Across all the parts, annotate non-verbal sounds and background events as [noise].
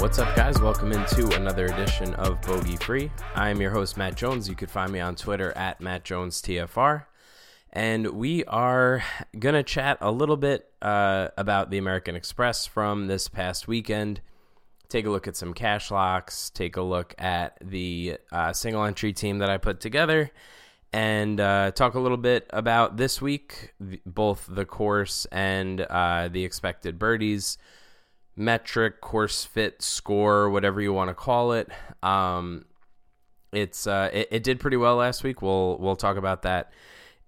What's up, guys? Welcome into another edition of Bogey Free. I am your host, Matt Jones. You could find me on Twitter at Matt Jones TFR. And we are going to chat a little bit uh, about the American Express from this past weekend. Take a look at some cash locks, take a look at the uh, single entry team that I put together, and uh, talk a little bit about this week, both the course and uh, the expected birdies metric, course fit, score, whatever you want to call it. Um, it's uh, it, it, did pretty well last week. We'll we'll talk about that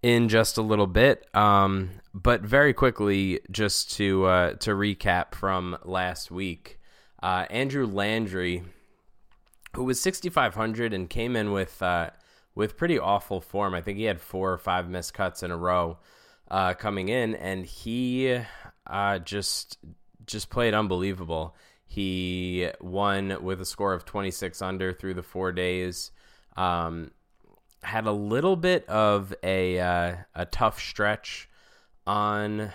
in just a little bit. Um, but very quickly, just to uh, to recap from last week, uh, Andrew Landry, who was 6,500 and came in with uh, with pretty awful form. I think he had four or five missed cuts in a row uh, coming in, and he uh, just just played unbelievable. He won with a score of 26 under through the four days. Um, had a little bit of a uh, a tough stretch on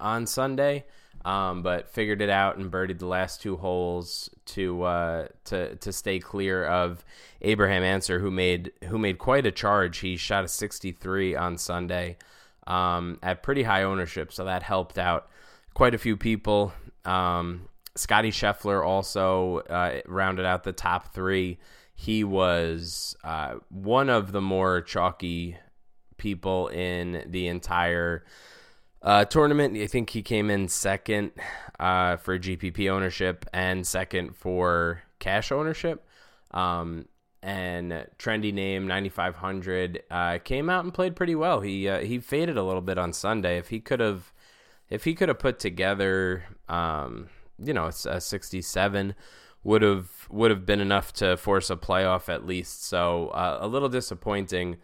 on Sunday, um, but figured it out and birdied the last two holes to uh, to to stay clear of Abraham Ancer, who made who made quite a charge. He shot a 63 on Sunday um, at pretty high ownership, so that helped out quite a few people. Um, Scotty Scheffler also uh, rounded out the top three. He was uh, one of the more chalky people in the entire uh, tournament. I think he came in second uh, for GPP ownership and second for cash ownership. Um, and trendy name 9500 uh, came out and played pretty well. He uh, he faded a little bit on Sunday. If he could have if he could have put together, um, you know, a 67 would have would have been enough to force a playoff at least. So uh, a little disappointing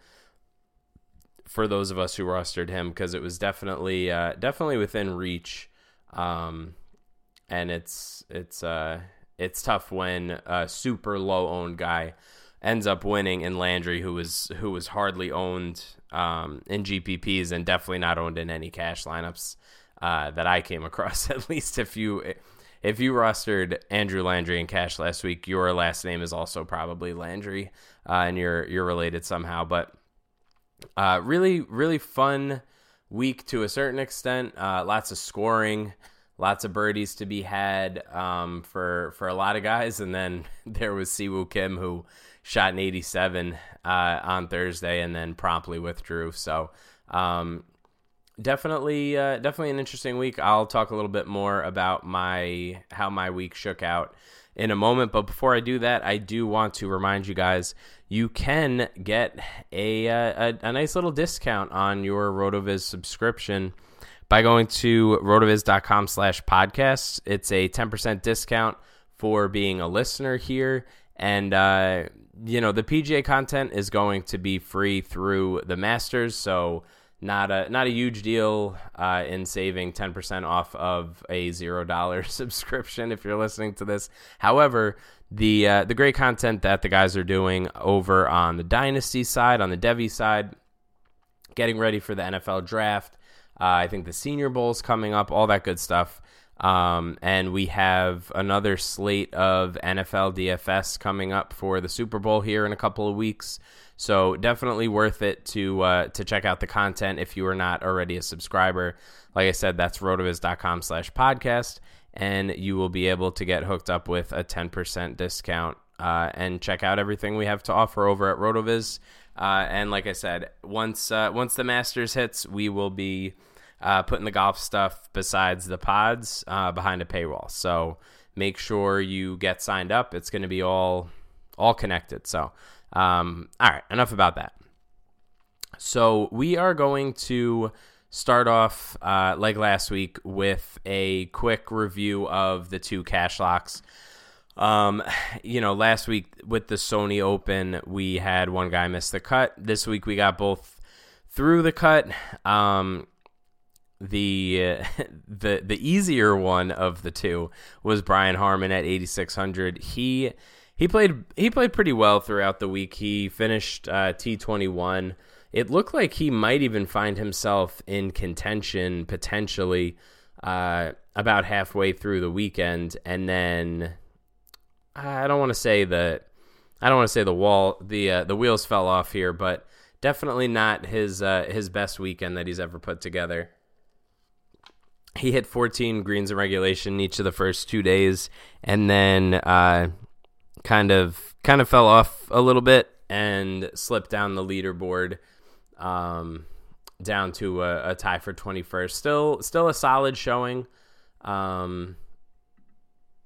for those of us who rostered him because it was definitely uh, definitely within reach, um, and it's it's uh, it's tough when a super low owned guy ends up winning in Landry, who was who was hardly owned um, in GPPs and definitely not owned in any cash lineups uh, that I came across. [laughs] At least if you if you rostered Andrew Landry in cash last week, your last name is also probably Landry, uh, and you're you're related somehow. But uh, really, really fun week to a certain extent. Uh, lots of scoring, lots of birdies to be had um, for for a lot of guys, and then [laughs] there was Siwoo Kim who shot an 87 uh, on Thursday and then promptly withdrew. So um, definitely uh, definitely an interesting week. I'll talk a little bit more about my how my week shook out in a moment. But before I do that, I do want to remind you guys you can get a, uh, a, a nice little discount on your RotoViz subscription by going to rotoviz.com slash podcasts. It's a 10% discount for being a listener here. And, uh, you know, the PGA content is going to be free through the Masters. So, not a not a huge deal uh, in saving 10% off of a zero dollar [laughs] subscription if you're listening to this. However, the uh, the great content that the guys are doing over on the dynasty side, on the devy side, getting ready for the NFL draft. Uh, I think the Senior Bowl is coming up, all that good stuff. Um, and we have another slate of NFL DFS coming up for the Super Bowl here in a couple of weeks. So definitely worth it to uh, to check out the content if you are not already a subscriber. Like I said, that's rotoviz.com slash podcast, and you will be able to get hooked up with a 10% discount uh, and check out everything we have to offer over at Rotoviz. Uh, and like I said, once uh, once the Masters hits, we will be uh, putting the golf stuff besides the pods uh, behind a paywall. So make sure you get signed up. It's going to be all all connected. So um, all right, enough about that. So we are going to start off uh, like last week with a quick review of the two cash locks. Um, you know, last week with the Sony Open, we had one guy miss the cut. This week we got both through the cut. Um, the [laughs] the the easier one of the two was Brian Harman at 8600. He he played he played pretty well throughout the week. He finished uh, T21. It looked like he might even find himself in contention potentially uh, about halfway through the weekend, and then I don't want to say that I don't want to say the wall the uh, the wheels fell off here, but definitely not his uh, his best weekend that he's ever put together. He hit 14 greens in regulation each of the first two days, and then uh, kind of kind of fell off a little bit and slipped down the leaderboard um, down to a, a, tie for 21st. Still still a solid showing. Um,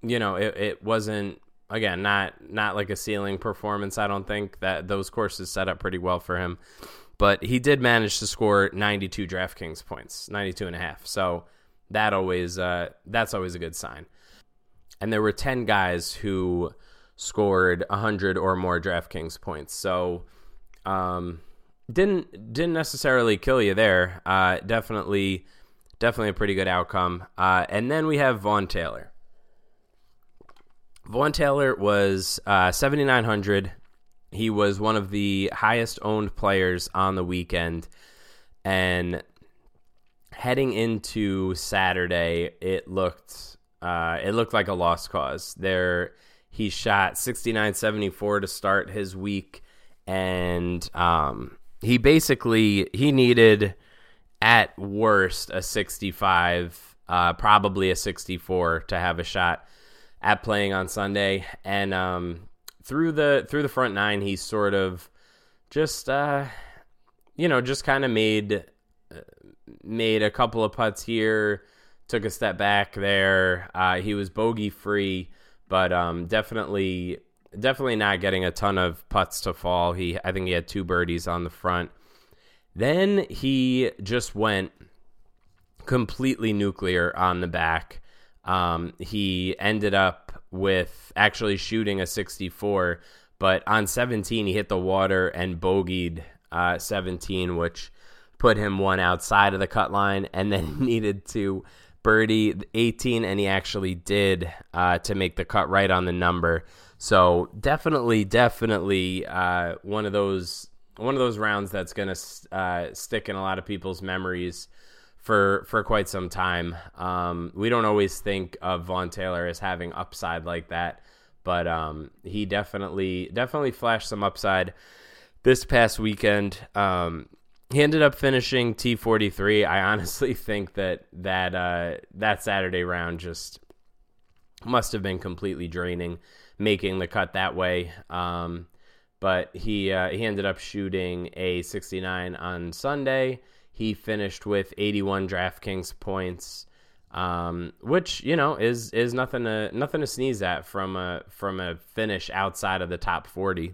you know, it, it wasn't again not not like a ceiling performance. I don't think that those courses set up pretty well for him. But he did manage to score 92 DraftKings points, 92 and a half. So that always uh, that's always a good sign. And there were 10 guys who scored 100 or more DraftKings points. So um, didn't didn't necessarily kill you there. Uh, definitely definitely a pretty good outcome. Uh, and then we have Vaughn Taylor. Vaughn Taylor was uh, 7900. He was one of the highest owned players on the weekend and heading into Saturday, it looked uh, it looked like a lost cause. There he shot 69-74 to start his week, and um, he basically he needed at worst a 65, uh, probably a 64 to have a shot at playing on Sunday. And um, through the through the front nine, he sort of just uh, you know just kind of made made a couple of putts here, took a step back there. Uh, he was bogey free but um, definitely definitely not getting a ton of putts to fall. He I think he had two birdies on the front. Then he just went completely nuclear on the back. Um, he ended up with actually shooting a 64, but on 17 he hit the water and bogeyed uh, 17, which put him one outside of the cut line, and then [laughs] needed to birdie 18, and he actually did uh, to make the cut right on the number. So definitely, definitely uh, one of those one of those rounds that's going to uh, stick in a lot of people's memories for for quite some time. Um, we don't always think of Vaughn Taylor as having upside like that, but um, he definitely definitely flashed some upside this past weekend. Um, he ended up finishing T43. I honestly [laughs] think that that uh, that Saturday round just must have been completely draining, making the cut that way. Um, but he uh, he ended up shooting a 69 on Sunday. He finished with 81 DraftKings points, um, which you know is is nothing to nothing to sneeze at from a from a finish outside of the top 40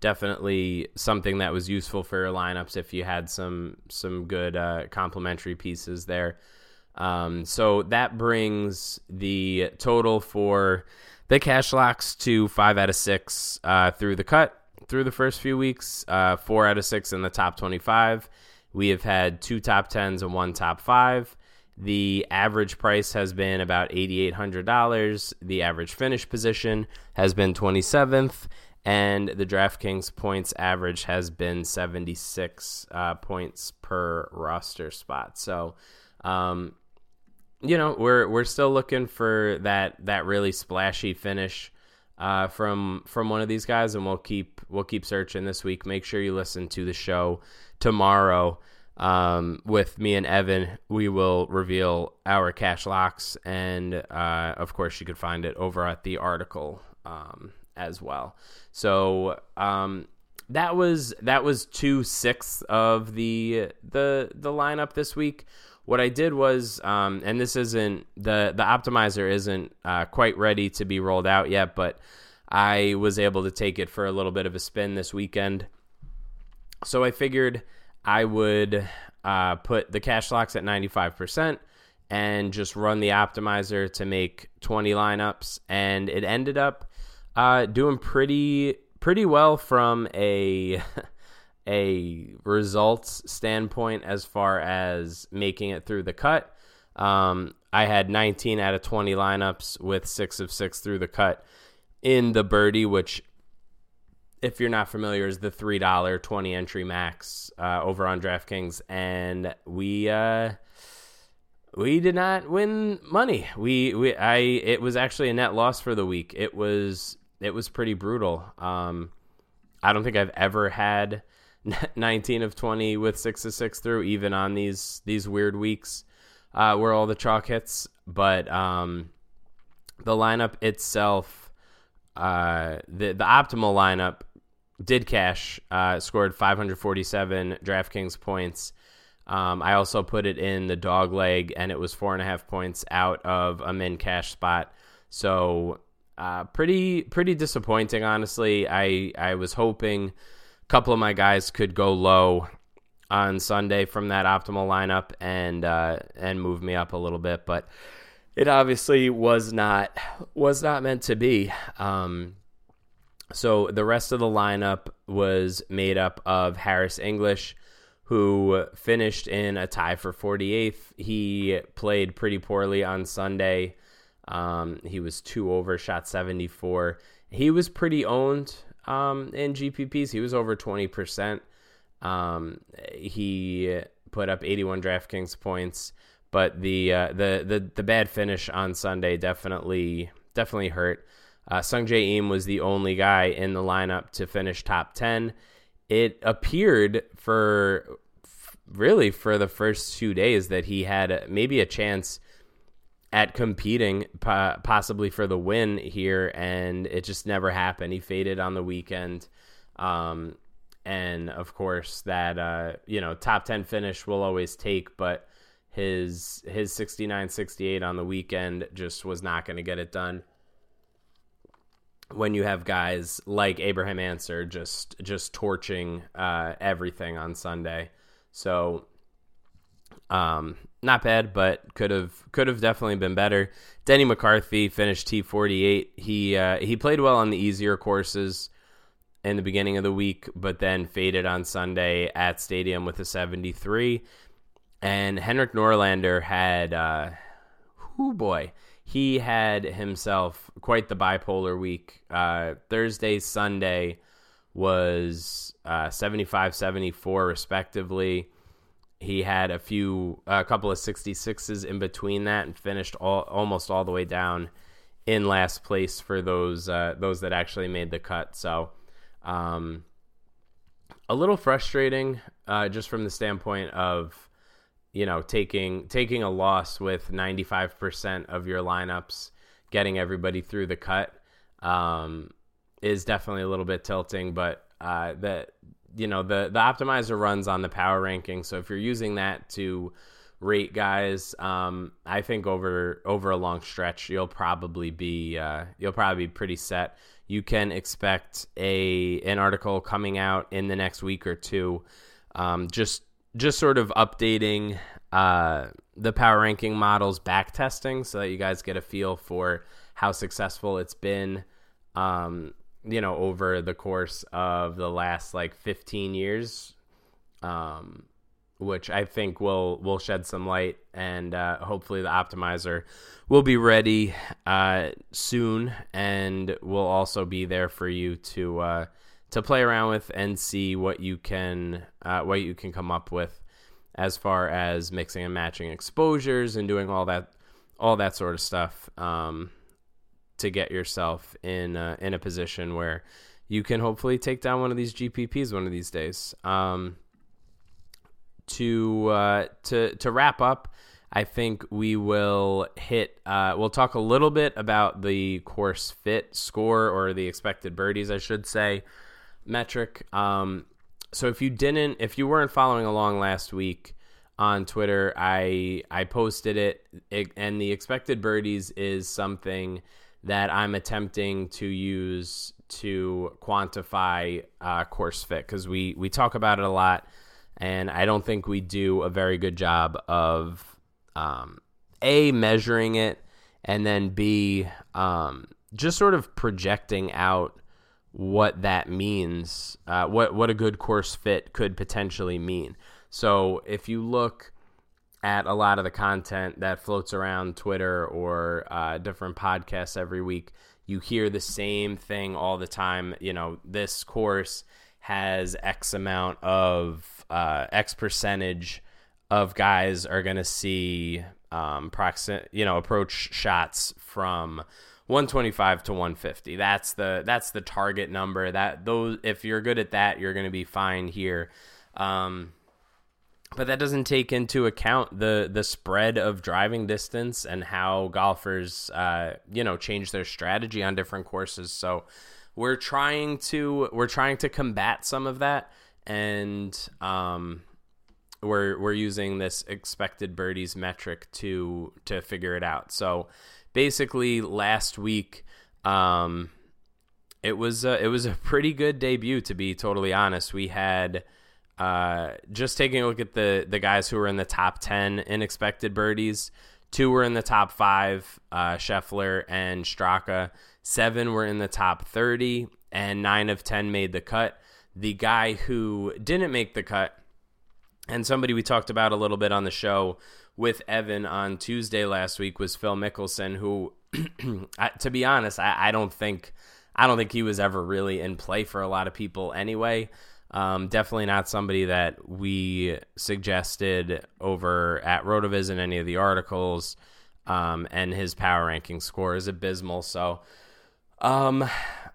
definitely something that was useful for your lineups if you had some some good uh, complementary pieces there. Um, so that brings the total for the cash locks to five out of six uh, through the cut through the first few weeks, uh, four out of six in the top 25. We have had two top tens and one top five. The average price has been about $8,800. The average finish position has been 27th and the DraftKings points average has been 76 uh, points per roster spot. So, um, you know, we're we're still looking for that that really splashy finish uh, from from one of these guys, and we'll keep we'll keep searching this week. Make sure you listen to the show tomorrow um, with me and Evan. We will reveal our cash locks, and uh, of course, you can find it over at the article um, as well. So um, that was that was two sixths of the the the lineup this week. What I did was, um, and this isn't the the optimizer isn't uh, quite ready to be rolled out yet, but I was able to take it for a little bit of a spin this weekend. So I figured I would uh, put the cash locks at ninety five percent and just run the optimizer to make 20 lineups and it ended up uh, doing pretty pretty well from a [laughs] a results standpoint as far as making it through the cut. Um, I had 19 out of 20 lineups with six of six through the cut in the birdie, which, if you're not familiar, is the three dollar 20 entry max uh, over on DraftKings, and we. Uh, we did not win money. We we I it was actually a net loss for the week. It was it was pretty brutal. Um, I don't think I've ever had [laughs] 19 of 20 with six of six through, even on these these weird weeks uh, where all the chalk hits. But um, the lineup itself, uh, the the optimal lineup did cash, uh, scored 547 DraftKings points. Um, I also put it in the dog leg, and it was four and a half points out of a min cash spot. So uh, pretty pretty disappointing, honestly. I I was hoping a couple of my guys could go low on Sunday from that optimal lineup and uh, and move me up a little bit, but it obviously was not was not meant to be. Um, so the rest of the lineup was made up of Harris English, who finished in a tie for 48th. He played pretty poorly on Sunday. Um, he was two over, shot 74. He was pretty owned um, in GPPs. He was over 20%. Um, he put up 81 DraftKings points, but the, uh, the the the bad finish on Sunday definitely definitely hurt. Uh, Sungjae Im was the only guy in the lineup to finish top 10. It appeared for really for the first two days that he had maybe a chance at competing possibly for the win here, and it just never happened. He faded on the weekend. Um, and of course, that uh, you know top ten finish will always take, but his his 69 68 on the weekend just was not going to get it done when you have guys like Abraham Ancer just just torching uh, everything on Sunday. So um, not bad, but could have could have definitely been better. Denny McCarthy finished T forty eight. He uh, he played well on the easier courses in the beginning of the week, but then faded on Sunday at Stadium with a seventy three. And Henrik Norlander had, uh, whoo boy, he had himself quite the bipolar week. Uh, Thursday, Sunday was uh, 75 74 respectively he had a few, a couple of 66s in between that, and finished all, almost all the way down in last place for those uh, those that actually made the cut. So, um, a little frustrating uh, just from the standpoint of you know taking taking a loss with 95% of your lineups getting everybody through the cut um, is definitely a little bit tilting but uh, the you know the the optimizer runs on the power ranking. So if you're using that to rate guys um, i think over over a long stretch you'll probably be uh, you'll probably be pretty set. You can expect a an article coming out in the next week or two um, just just sort of updating uh, the power ranking models back testing so that you guys get a feel for how successful it's been. Um, you know over the course of the last like 15 years um, which I think will will shed some light, and uh, hopefully the optimizer will be ready uh, soon, and will also be there for you to uh, to play around with and see what you can uh, what you can come up with as far as mixing and matching exposures and doing all that all that sort of stuff. Um, to get yourself in uh, in a position where you can hopefully take down one of these GPPs one of these days. Um, to uh, to to wrap up, I think we will hit. Uh, we'll talk a little bit about the course fit score or the expected birdies, I should say, metric. Um, so if you didn't, if you weren't following along last week on Twitter, I I posted it, it and the expected birdies is something that I'm attempting to use to quantify uh, course fit because we we talk about it a lot and I don't think we do a very good job of um, a measuring it, and then b um, just sort of projecting out what that means, uh, what what a good course fit could potentially mean. So if you look at a lot of the content that floats around Twitter or uh, different podcasts every week, you hear the same thing all the time. You know, this course has X amount of uh, X percentage of guys are going to see um, proxi- you know approach shots from 125 to 150. That's the that's the target number. That those if you're good at that, you're going to be fine here. Um, but that doesn't take into account the the spread of driving distance and how golfers uh, you know change their strategy on different courses. So we're trying to we're trying to combat some of that and um, we're we're using this expected birdies metric to to figure it out. So basically, last week, um, it was a, it was a pretty good debut to be totally honest. We had uh, just taking a look at the the guys who were in the top ten in expected birdies. Two were in the top five, uh, Scheffler and Straka. Seven were in the top thirty, and nine of ten made the cut the guy who didn't make the cut, and somebody we talked about a little bit on the show with Evan on Tuesday last week was Phil Mickelson, who, [clears throat] to be honest, I, I, don't think I don't think he was ever really in play for a lot of people anyway. Um, definitely not somebody that we suggested over at Rotoviz in any of the articles. Um, and his power ranking score is abysmal. So, um,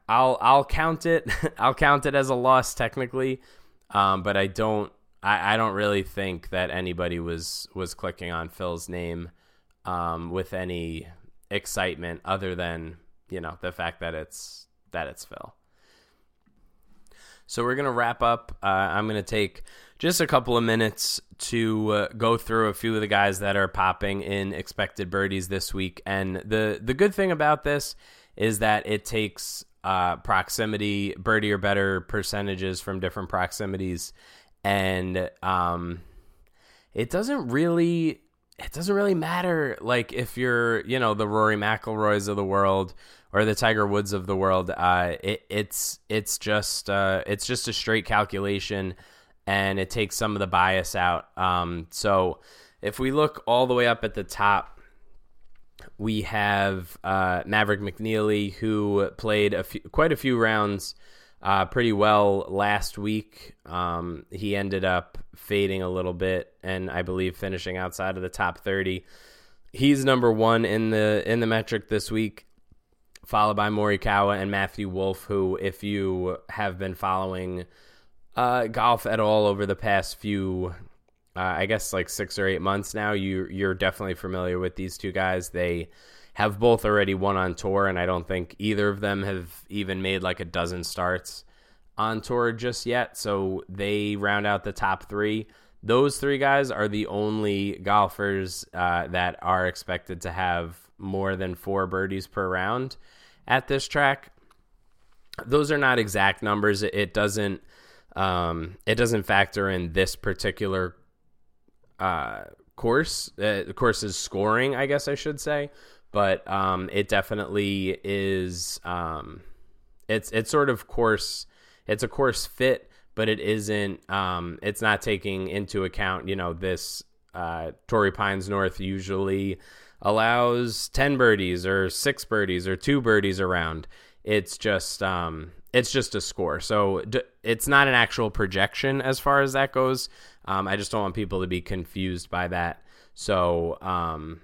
I'll I'll count it. [laughs] I'll count it as a loss technically, um, but I don't. I, I don't really think that anybody was was clicking on Phil's name um, with any excitement other than you know the fact that it's that it's Phil. So we're gonna wrap up. Uh, I'm gonna take just a couple of minutes to uh, go through a few of the guys that are popping in expected birdies this week. And the the good thing about this is that it takes uh, proximity, birdie or better percentages from different proximities, and um, it doesn't really it doesn't really matter like if you're you know the Rory McIlroys of the world or the Tiger Woods of the world. Uh, it, it's it's just uh, it's just a straight calculation, and it takes some of the bias out. Um, so if we look all the way up at the top we have uh, Maverick McNealy who played a few, quite a few rounds uh, pretty well last week. Um, he ended up fading a little bit, and I believe finishing outside of the top thirty. He's number one in the in the metric this week, followed by Morikawa and Matthew Wolff, who, if you have been following uh, golf at all over the past few, uh, I guess like six or eight months now, you you're definitely familiar with these two guys. They have both already won on tour, and I don't think either of them have even made like a dozen starts on tour just yet. So they round out the top three. Those three guys are the only golfers uh, that are expected to have more than four birdies per round at this track. Those are not exact numbers. It doesn't um, it doesn't factor in this particular uh, course. Uh, the course is scoring, I guess I should say, but um, it definitely is. Um, it's it's sort of course. It's a course fit, but it isn't. Um, it's not taking into account, you know, this uh, Torrey Pines North usually allows ten birdies or six birdies or two birdies around. It's just um, it's just a score. So d- it's not an actual projection as far as that goes. Um, I just don't want people to be confused by that. So um,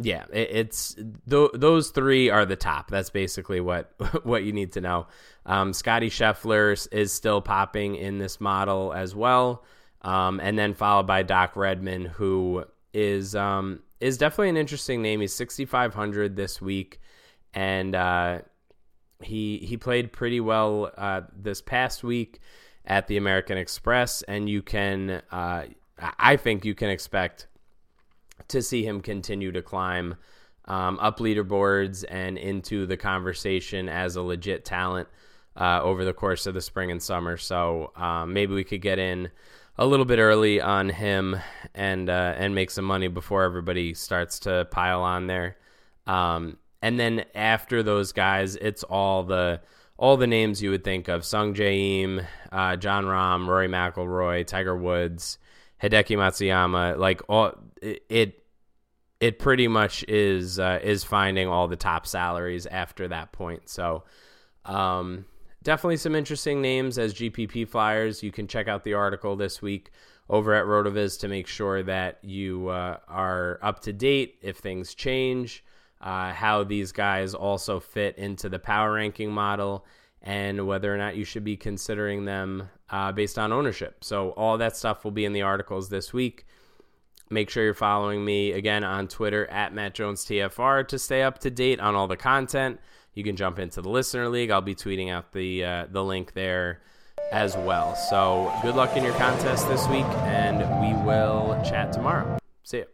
yeah, it, it's th- those three are the top. That's basically what [laughs] what you need to know. Um, Scotty Scheffler is still popping in this model as well, um, and then followed by Doc Redman, who is um, is definitely an interesting name. He's 6,500 this week, and uh, he he played pretty well uh, this past week at the American Express, and you can uh, I think you can expect to see him continue to climb um, up leaderboards and into the conversation as a legit talent uh, over the course of the spring and summer. So um, maybe we could get in a little bit early on him and uh, and make some money before everybody starts to pile on there. Um, and then after those guys, it's all the all the names you would think of: Sung Jae uh, Jon Rahm, Rory McIlroy, Tiger Woods, Hideki Matsuyama. Like all it, it pretty much is uh, is finding all the top salaries after that point. So. Um, definitely some interesting names as GPP flyers. You can check out the article this week over at Rotoviz to make sure that you uh, are up to date if things change uh, how these guys also fit into the power ranking model, and whether or not you should be considering them uh, based on ownership. So, all that stuff will be in the articles this week. Make sure you're following me again on Twitter at Matt Jones TFR to stay up to date on all the content. You can jump into the listener league. I'll be tweeting out the uh, the link there as well. So good luck in your contest this week, and we will chat tomorrow. See you.